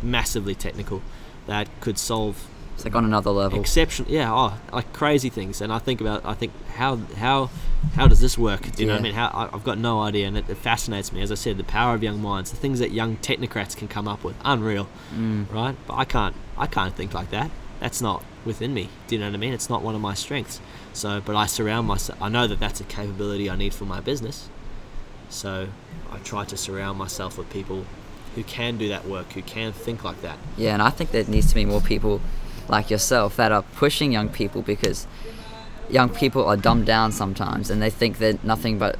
B: massively technical, that could solve
A: It's like on another level.
B: exception yeah oh like crazy things. And I think about I think how how how does this work? Do you know what I mean? How I- I've got no idea. And it, it fascinates me as I said the power of young minds the things that young technocrats can come up with. Unreal
A: Mm.
B: right? But I can't I can't think like that. That's not within me. Do you know what I mean? It's not one of my strengths. So but I surround myself I know that that's a capability I need for my business. So I try to surround myself with people who can do that work who can think like that
A: Yeah, and I think there needs to be more people like yourself that are pushing young people because young people are dumbed down sometimes and they think they're nothing but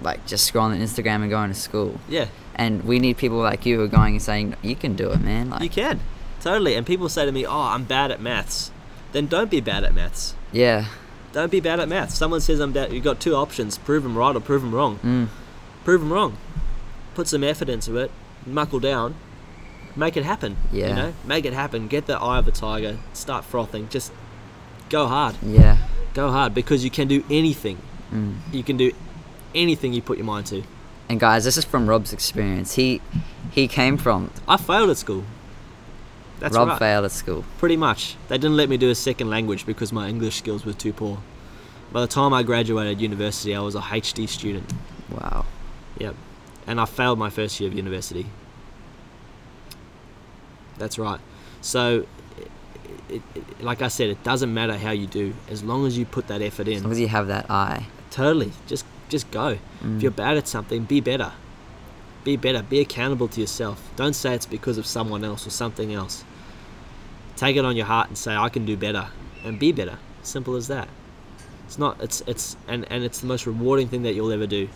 A: like just scrolling Instagram and going to school.
B: yeah
A: And we need people like you who are going and saying, You can do it, man. Like
B: You can, totally. And people say to me, "Oh, I'm bad at maths." Then don't be bad at maths.
A: Yeah.
B: Don't be bad at maths. Someone says I'm bad. You've got two options: prove them right or prove them wrong.
A: Mm.
B: Prove them wrong. Put some effort into it. Muckle down. Make it happen.
A: Yeah.
B: You know, make it happen. Get the eye of the tiger. Start frothing. Just go hard.
A: Yeah.
B: Go hard because you can do anything.
A: Mm.
B: You can do anything you put your mind to.
A: And guys, this is from Rob's experience. He he came from
B: I failed at school. That's
A: Rob
B: right.
A: failed at school.
B: Pretty much. They didn't let me do a second language because my English skills were too poor. By the time I graduated university, I was a HD student.
A: Wow.
B: Yep. And I failed my first year of university. That's right. So, it, it, like I said, it doesn't matter how you do, as long as you put that effort in.
A: As long as you have that eye.
B: Totally. Just, just go.
A: Mm.
B: If you're bad at something, be better. Be better. Be accountable to yourself. Don't say it's because of someone else or something else. take it on your heart and say I can do better and be better. Simple as that. It's not. It's it's and and it's the most rewarding thing that you'll ever do.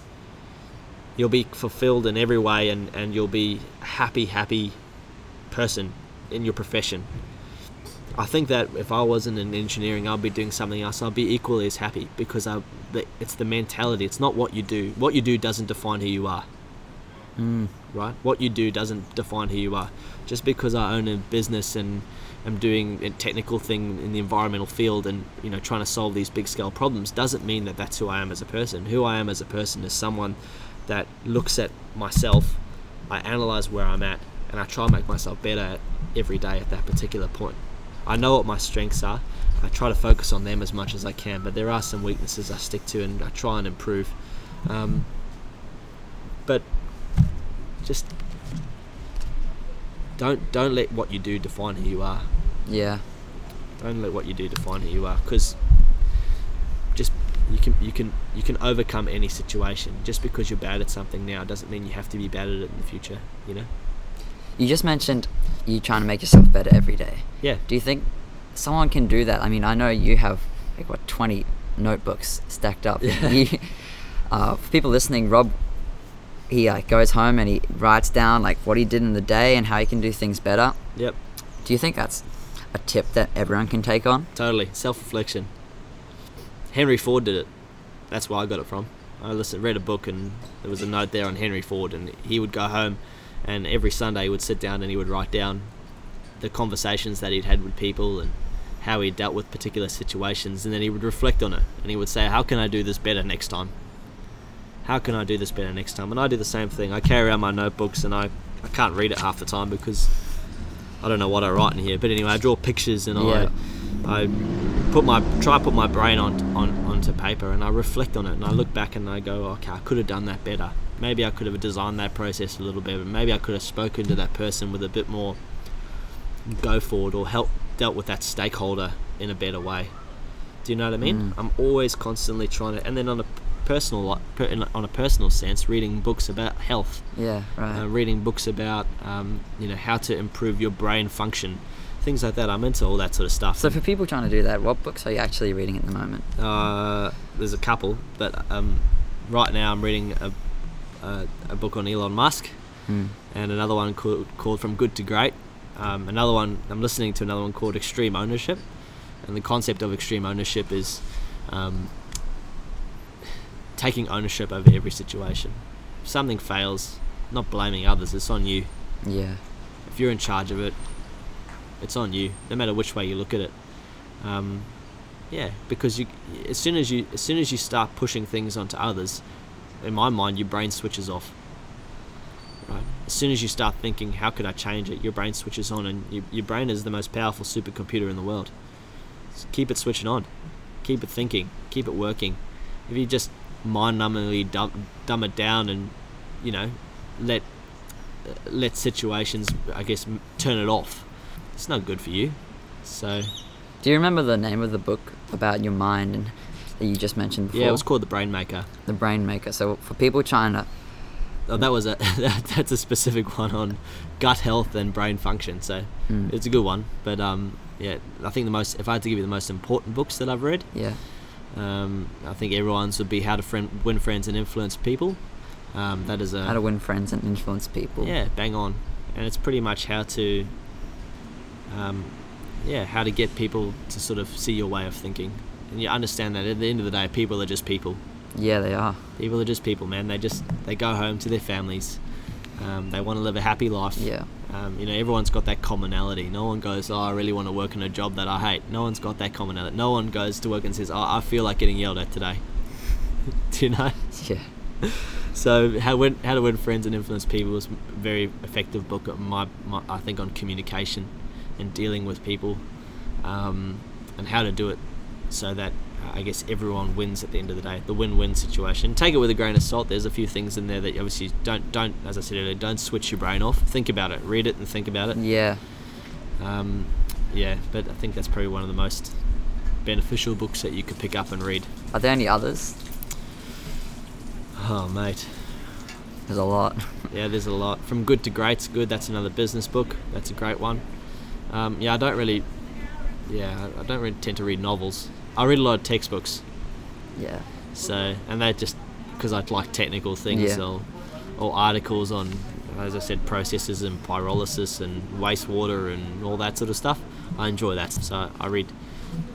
B: You'll be fulfilled in every way, and and you'll be a happy, happy person in your profession. I think that if I wasn't in engineering, I'd be doing something else. I'd be equally as happy because I, the, it's the mentality. It's not what you do. What you do doesn't define who you are.
A: Mm.
B: Right? What you do doesn't define who you are. Just because I own a business and am doing a technical thing in the environmental field and you know trying to solve these big scale problems doesn't mean that that's who I am as a person. Who I am as a person is someone that looks at myself, I analyze where I'm at, and I try and make myself better every day at that particular point. I know what my strengths are. I try to focus on them as much as I can, but there are some weaknesses I stick to and I try and improve. Um, but just don't don't let what you do define who you are.
A: Yeah.
B: Don't let what you do define who you are, because just you can you can you can overcome any situation. Just because you're bad at something now doesn't mean you have to be bad at it in the future. You know.
A: You just mentioned you trying to make yourself better every day.
B: Yeah.
A: Do you think someone can do that? I mean, I know you have like what twenty notebooks stacked up.
B: Yeah. (laughs)
A: You, uh, for people listening, Rob, he uh, goes home and he writes down like what he did in the day and how he can do things better.
B: Yep.
A: Do you think that's a tip that everyone can take on?
B: Totally. Self reflection. Henry Ford did it. That's where I got it from. I listened, read a book, and there was a note there on Henry Ford, and he would go home, and every Sunday he would sit down and he would write down the conversations that he'd had with people and how he dealt with particular situations, and then he would reflect on it, and he would say, "How can I do this better next time? How can I do this better next time?" And I do the same thing. I carry around my notebooks, and I, I can't read it half the time because I don't know what I write in here. But anyway, I draw pictures and
A: Yeah.
B: I, I put my try to put my brain on, on onto paper and I reflect on it and I look back and I go, okay, I could have done that better. Maybe I could have designed that process a little better. Maybe I could have spoken to that person with a bit more go forward or help dealt with that stakeholder in a better way. Do you know what I mean?
A: Mm.
B: I'm always constantly trying to, and then on a personal li- per, in a- on a personal sense, reading books about health,
A: Yeah. Right.
B: uh, reading books about um, you know how to improve your brain function, things like that. I'm into all that sort of stuff.
A: so for people trying to do that, what books are you actually reading at the moment?
B: Uh, there's a couple, but um, right now I'm reading a, a, a book on Elon Musk
A: Hmm.
B: and another one called, called From Good to Great. Um, another one, I'm listening to another one called Extreme Ownership. And the concept of extreme ownership is um, taking ownership over every situation. If something fails, not blaming others, it's on you.
A: Yeah.
B: If you're in charge of it, it's on you, no matter which way you look at it. Um, yeah, because you, as soon as you, as soon as you start pushing things onto others, in my mind, your brain switches off. Right. As soon as you start thinking, how could I change it? Your brain switches on, and your, your brain is the most powerful supercomputer in the world. So keep it switching on. Keep it thinking. Keep it working. If you just mind-numbingly dumb, dumb it down and, you know, let let situations, I guess, turn it off, it's not good for you. So
A: Do you remember the name of the book about your mind and that you just mentioned before?
B: yeah, it was called the Brain Maker.
A: The Brain Maker. So for people trying to,
B: Oh, that was a (laughs) that, that's a specific (laughs) one on gut health and brain function. So
A: Hmm.
B: it's a good one. But um, yeah, I think the most if I had to give you the most important books that I've read,
A: yeah,
B: um, I think everyone's would be How to Friend, Win Friends and Influence People. Um, that is a
A: how to win friends and influence people.
B: yeah, bang on, and it's pretty much how to um, yeah how to get people to sort of see your way of thinking, and you understand that at the end of the day, people are just people.
A: Yeah, they are.
B: People are just people, man. They just they go home to their families. Um, they want to live a happy life.
A: Yeah.
B: Um, you know, everyone's got that commonality. No one goes, "Oh, I really want to work in a job that I hate." No one's got that commonality. No one goes to work and says, "Oh, I feel like getting yelled at today." (laughs) Do you know?
A: Yeah. (laughs)
B: So, how win, how to win friends and influence people is a very effective book. My, my I think on communication and dealing with people, um, and how to do it so that uh, I guess everyone wins at the end of the day. The win-win situation. Take it with a grain of salt. There's a few things in there that obviously don't don't as I said earlier, don't switch your brain off. Think about it. Read it and think about it.
A: Yeah.
B: Um, yeah, but I think that's probably one of the most beneficial books that you could pick up and read.
A: Are there any others?
B: Oh, mate.
A: There's a lot.
B: Yeah, there's a lot. From Good to Great's good. That's another business book. That's a great one. Um, yeah, I don't really. Yeah, I don't really tend to read novels. I read a lot of textbooks.
A: Yeah.
B: So, and that just because I like technical things
A: Yeah.
B: or, or articles on, as I said, processes and pyrolysis and wastewater and all that sort of stuff. I enjoy that, so I read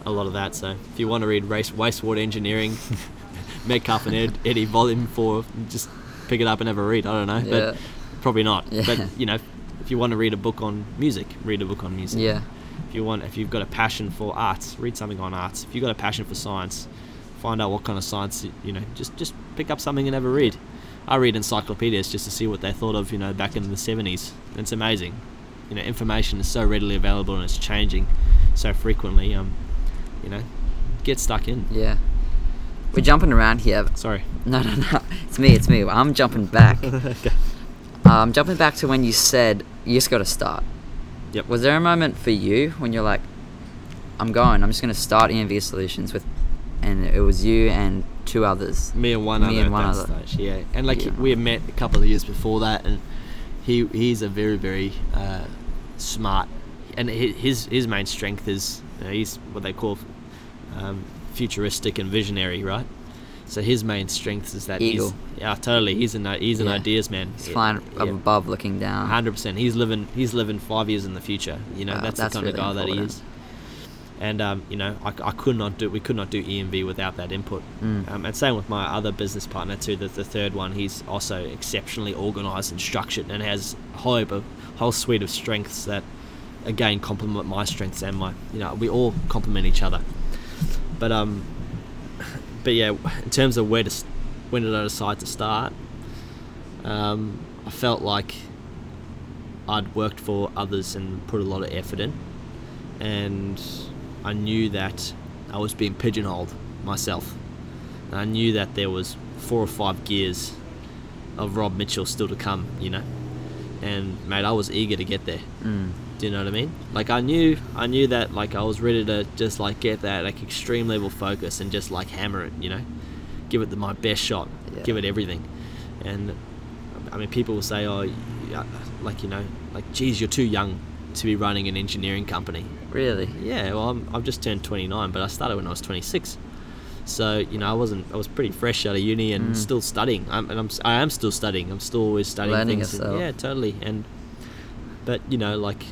B: a lot of that. So, if you want to read race, wastewater engineering, (laughs) Metcalf and Ed, Eddy Volume Four, just pick it up and have a read. I don't know,
A: Yeah.
B: but probably not.
A: Yeah.
B: But you know, if you want to read a book on music, read a book on music
A: Yeah.
B: if you want if you've got a passion for arts read something on arts if you've got a passion for science find out what kind of science you know just just pick up something and have a read i read encyclopedias just to see what they thought of you know back in the 70s it's amazing you know information is so readily available and it's changing so frequently um you know get stuck in
A: Yeah. We're jumping around here.
B: sorry
A: No, no, no. It's me. It's me. I'm jumping back. (laughs)
B: okay.
A: Um, jumping back to when you said you just got to start.
B: Yep.
A: Was there a moment for you when you're like, I'm going. I'm just going to start ENV Solutions with, and it was you and two others.
B: me and one
A: Me
B: other
A: and one other.
B: stage yeah and like
A: Yeah.
B: we had met a couple of years before that and he he's a very very uh, smart and his his main strength is you know, he's what they call um, futuristic and visionary right so his main strength is that
A: Eagle.
B: Yeah totally he's an he's an
A: Yeah.
B: ideas man
A: He's
B: Yeah,
A: flying
B: yeah.
A: above, looking down.
B: Hundred percent. He's living. He's living five years in the future. You know, that's,
A: that's
B: the kind
A: really
B: of guy that he is. And um, you know, I, I could not do. We could not do ENV without that input.
A: Mm.
B: Um, and same with my other business partner too. The, the third one, he's also exceptionally organised and structured, and has a whole of whole suite of strengths that, again, complement my strengths and my. You know, we all complement each other. But um, (laughs) but yeah, in terms of where to, when did I decide to start? Um, I felt like I'd worked for others and put a lot of effort in, and I knew that I was being pigeonholed myself. And I knew that there was four or five gears of Rob Mitchell still to come, you know. And mate, I was eager to get there.
A: Mm.
B: Do you know what I mean? Like I knew, I knew that like I was ready to just like get that like extreme level focus and just like hammer it, you know, give it the, my best shot,
A: Yeah.
B: give it everything. And I mean, people will say, oh, like you know, like geez, you're too young to be running an engineering company.
A: Really?
B: Yeah, well, I'm, I've just turned 29, but I started when I was 26. So you know, I wasn't. I was pretty fresh out of uni and
A: Mm.
B: still studying. I'm, and I'm. I am still studying. I'm still always studying
A: Learning
B: things. and-
A: yourself.
B: yeah, totally. And but you know, like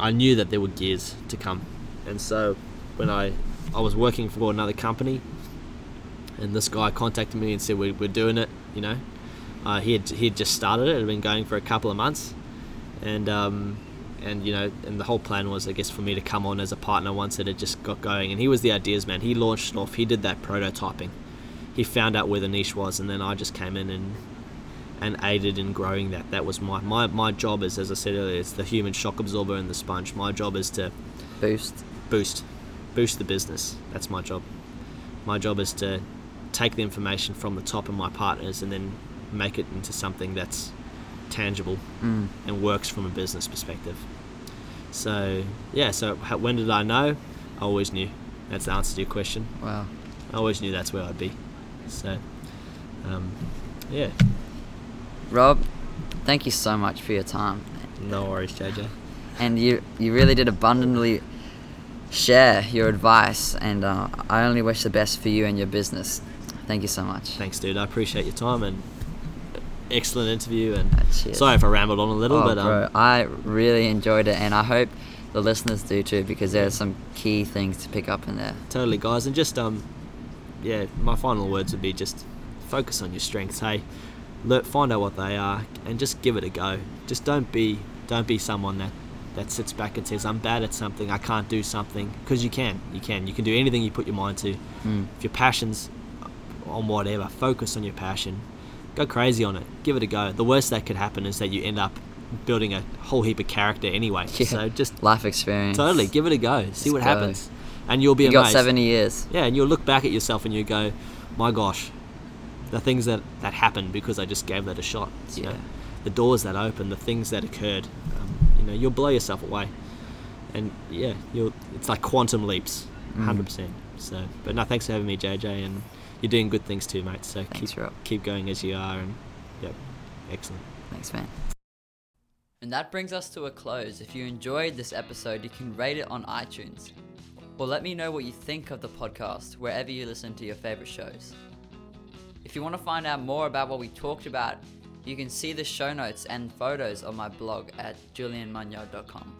B: I knew that there were gears to come, and so when I I was working for another company, and this guy contacted me and said we're, we're doing it. You know, uh, he had he had just started it. It had been going for a couple of months, and um, and you know, and the whole plan was, I guess, for me to come on as a partner once it had just got going. And he was the ideas man. He launched it off. He did that prototyping. He found out where the niche was, and then I just came in and and aided in growing that. That was my my, my job is, as I said earlier, it's the human shock absorber and the sponge. My job is to
A: Boost.
B: boost boost the business. That's my job. My job is to take the information from the top of my partners and then make it into something that's tangible
A: Mm.
B: and works from a business perspective. So yeah, so how, when did I know? I always knew. That's the answer to your question.
A: Wow.
B: I always knew that's where I'd be. So um, yeah,
A: Rob, thank you so much for your time.
B: no worries, JJ.
A: and you you really did abundantly share your advice and uh, i only wish the best for you and your business thank you so much
B: Thanks, dude. I appreciate your time and excellent interview. And
A: Uh,
B: sorry if I rambled on a little,
A: oh,
B: but um,
A: bro, i really enjoyed it and i hope the listeners do too because there's some key things to pick up in there
B: totally guys and just um yeah my final words would be just focus on your strengths hey Learn, find out what they are and just give it a go just don't be don't be someone that that sits back and says i'm bad at something i can't do something because you can you can you can do anything you put your mind to
A: Mm.
B: if your passion's on whatever focus on your passion go crazy on it give it a go the worst that could happen is that you end up building a whole heap of character anyway (laughs)
A: Yeah.
B: so just
A: life experience
B: totally give it a go see
A: Just
B: what
A: go.
B: happens and you'll be
A: you got 70 years
B: yeah, and you'll look back at yourself and you go, my gosh, the things that, that happened because I just gave that a shot. You know,
A: Yeah.
B: the doors that opened, the things that occurred. Um, you know, you'll blow yourself away, and yeah, you'll. It's like quantum leaps,
A: Mm.
B: hundred percent. So, but no, thanks for having me, JJ, and you're doing good things too, mate. So
A: Thanks,
B: keep
A: Rob.
B: keep going as you are, and yep, excellent.
A: thanks man And that brings us to a close. If you enjoyed this episode, you can rate it on iTunes. Or let me know what you think of the podcast wherever you listen to your favorite shows. If you want to find out more about what we talked about, you can see the show notes and photos on my blog at julianmunyard.com.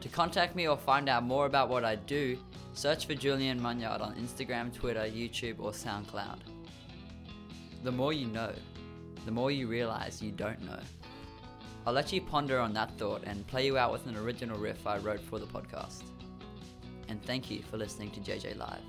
A: To contact me or find out more about what I do, Search for Julian Munyard on Instagram, Twitter, YouTube, or SoundCloud. The more you know, the more you realize you don't know. I'll let you ponder on that thought and play you out with an original riff I wrote for the podcast. And thank you for listening to JJ Live.